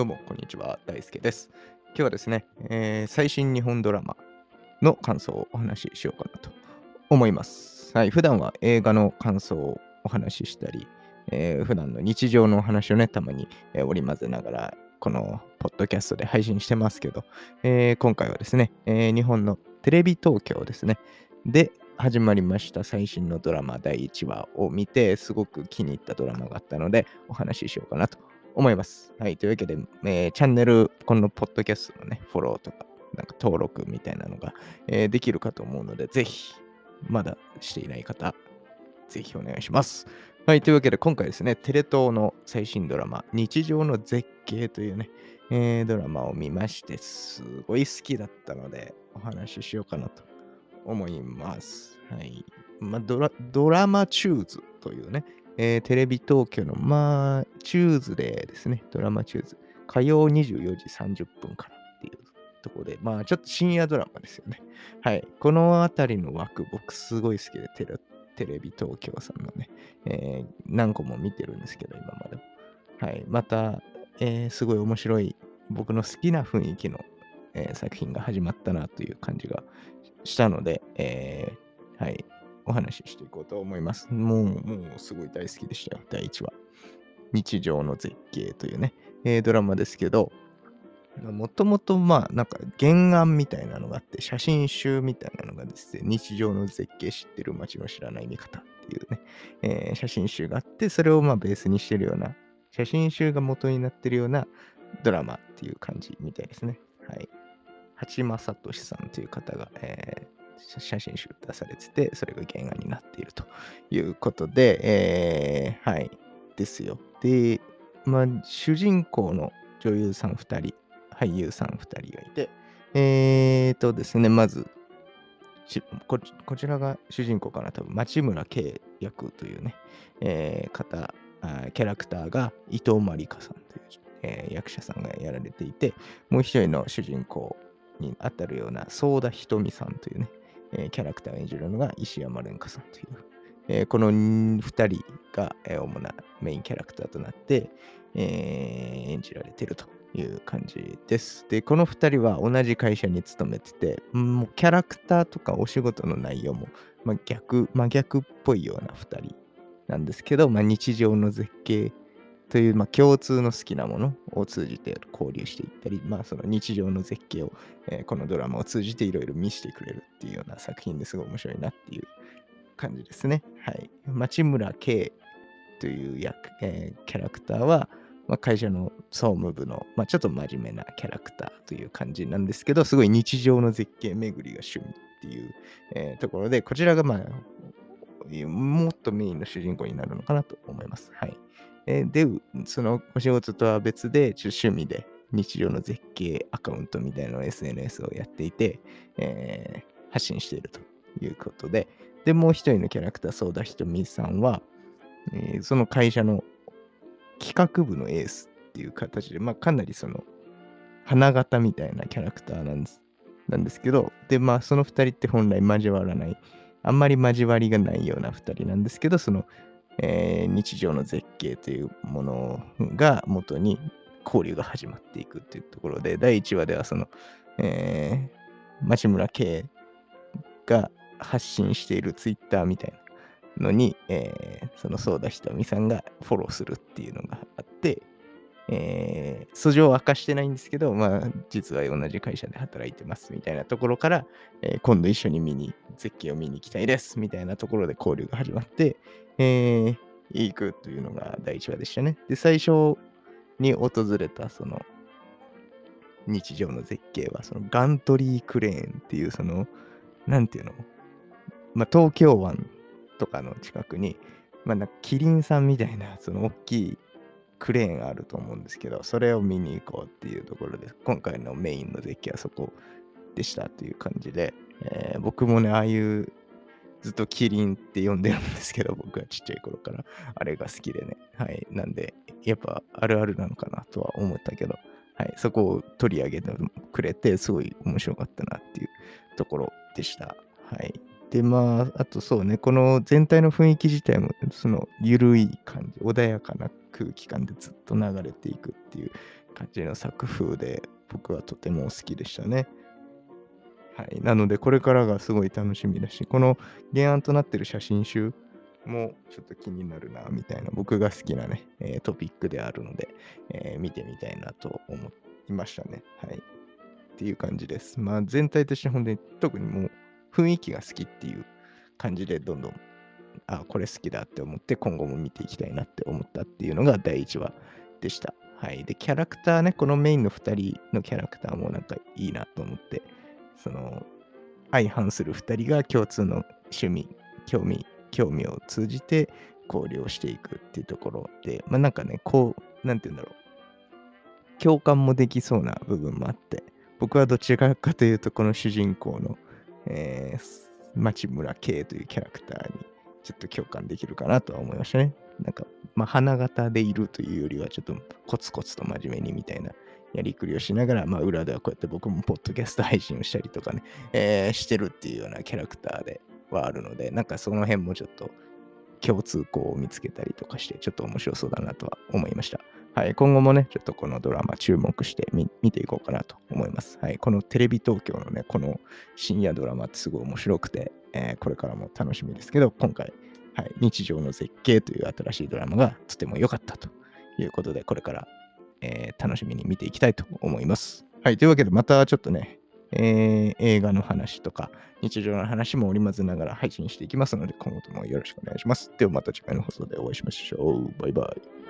どうも、こんにちは。大輔です。今日はですね、えー最新日本ドラマの感想をお話ししようかなと思います。はい、普段は映画の感想をお話ししたり、えー普段の日常のお話をね、たまに、えー織り交ぜながら、このポッドキャストで配信してますけど、えー今回はですね、え日本のテレビ東京ですね、で始まりました最新のドラマ第1話を見て、すごく気に入ったドラマがあったので、お話ししようかなと思います。はい。というわけで、えーチャンネル、このポッドキャストのね、フォローとか、なんか登録みたいなのが、えーできるかと思うので、ぜひ、まだしていない方、ぜひお願いします。はい。というわけで、今回ですね、テレ東の最新ドラマ、日常の絶景というね、えードラマを見まして、すごい好きだったので、お話ししようかなと思います。はい。まあ、ドラドラマチューズというね、えーテレビ東京の、まあ、チューズデーですね。ドラマチューズ。火曜24時30分からっていうところで、まあ、ちょっと深夜ドラマですよね。はい。このあたりの枠、僕すごい好きで、テレテレビ東京さんのね、えー何個も見てるんですけど、今までも。はい。また、えーすごい面白い、僕の好きな雰囲気の、えー作品が始まったなという感じがしたので、えーはい。お話ししていこうと思います。もう、もうすごい大好きでしたよ、第1話。日常の絶景というね、えードラマですけど、もともとまあなんか原案みたいなのがあって、写真集みたいなのがですね、日常の絶景知ってる街の知らない見方っていうね、えー写真集があって、それをまあベースにしてるような、写真集が元になってるようなドラマっていう感じみたいですね。はい。八間聡さんという方が、えー写真集出されてて、それが原案になっているということで、えーはい。ですよ。で、まあ、主人公の女優さん2人、俳優さん2人がいて、えーとですね、まず、こちらが主人公かな、多分町村圭役というね、えー方、キャラクターが伊藤まりかさんという、えー役者さんがやられていて、もう一人の主人公に当たるような、相田ひとみさんというね、えーキャラクターを演じるのが石山蓮香さんという、えーこの2人が、えー主なメインキャラクターとなって、えー演じられているという感じです。で、この2人は同じ会社に勤めてて、もうキャラクターとかお仕事の内容も、まあ、逆、真逆っぽいような2人なんですけど、まあ、日常の絶景という、まあ、共通の好きなものを通じて交流していったり、まあ、その日常の絶景を、えーこのドラマを通じていろいろ見せてくれるっていうような作品ですごい面白いなっていう感じですね。はい。町村圭という役、えーキャラクターは、まあ、会社の総務部の、まあ、ちょっと真面目なキャラクターという感じなんですけど、すごい日常の絶景巡りが趣味っていう、えーところで、こちらがまあ、もっとメインの主人公になるのかなと思います。はい。で、そのお仕事とは別で、趣味で日常の絶景アカウントみたいなのを SNS をやっていて、えー発信しているということで、で、もう一人のキャラクター、相田ひとみさんは、えーその会社の企画部のエースっていう形で、まあ、かなりその、花形みたいなキャラクターなんですなんですけど、で、まあ、その二人って本来交わらない、あんまり交わりがないような二人なんですけど、その、えー日常の絶景というものが元に交流が始まっていくっていうところで、第1話ではその、えー町村圭が発信しているツイッターみたいなのに、えーその相田ひとみさんがフォローするっていうのがあって、えー素性を明かしてないんですけど、まあ、実は同じ会社で働いてますみたいなところから、えー今度一緒に見に、絶景を見に行きたいですみたいなところで交流が始まって、えー行くというのが第1話でしたね。で、最初に訪れたその日常の絶景は、そのガントリークレーンっていう、その、なんていうの、まあ、東京湾とかの近くに、まあ、なんかキリンさんみたいな、その大きいクレーンがあると思うんですけど、それを見に行こうっていうところで、今回のメインの絶景はそこでしたっていう感じで、えー僕もね、ああいうずっとキリンって呼んでるんですけど、僕はちっちゃい頃からあれが好きでね。はい。なんで、やっぱあるあるなのかなとは思ったけど、はい。そこを取り上げてくれて、すごい面白かったなっていうところでした。はい。で、まあ、あとそうね、この全体の雰囲気自体も、その、ゆるい感じ、穏やかな空気感でずっと流れていくっていう、感じの作風で僕はとても好きでしたね。はい。なので、これからがすごい楽しみだし、この原案となってる写真集もちょっと気になるな、みたいな、僕が好きなね、えー、トピックであるので、えー、見てみたいなと思いましたね。はい。っていう感じです。まあ、全体として本当に特にもう雰囲気が好きっていう感じで、どんどん、あ、これ好きだって思って、今後も見ていきたいなって思ったっていうのが第1話でした。はい。で、キャラクターね、このメインの2人のキャラクターもなんかいいなと思って、その、相反する2人が共通の趣味、興味、興味を通じて交流をしていくっていうところで、まあなんかね、こう、なんて言うんだろう。共感もできそうな部分もあって、僕はどちらかというと、この主人公の、えー、町村圭というキャラクターにちょっと共感できるかなとは思いましたね。なんか、まあ、花形でいるというよりは、ちょっとコツコツと真面目にみたいなやりくりをしながら、まあ、裏ではこうやって僕もポッドキャスト配信をしたりとかね、えー、してるっていうようなキャラクターではあるので、なんかその辺もちょっと共通項を見つけたりとかして、ちょっと面白そうだなとは思いました。はい、今後もね、ちょっとこのドラマ注目して見ていこうかなと思います。はい、このテレビ東京のね、この深夜ドラマってすごい面白くて、えー、これからも楽しみですけど、今回、はい、日常の絶景という新しいドラマがとても良かったということで、これからえー、楽しみに見ていきたいと思います。はい。というわけで、またちょっとね、えー、映画の話とか、日常の話も織り交ぜながら配信していきますので、今後ともよろしくお願いします。ではまた次回の放送でお会いしましょう。バイバイ。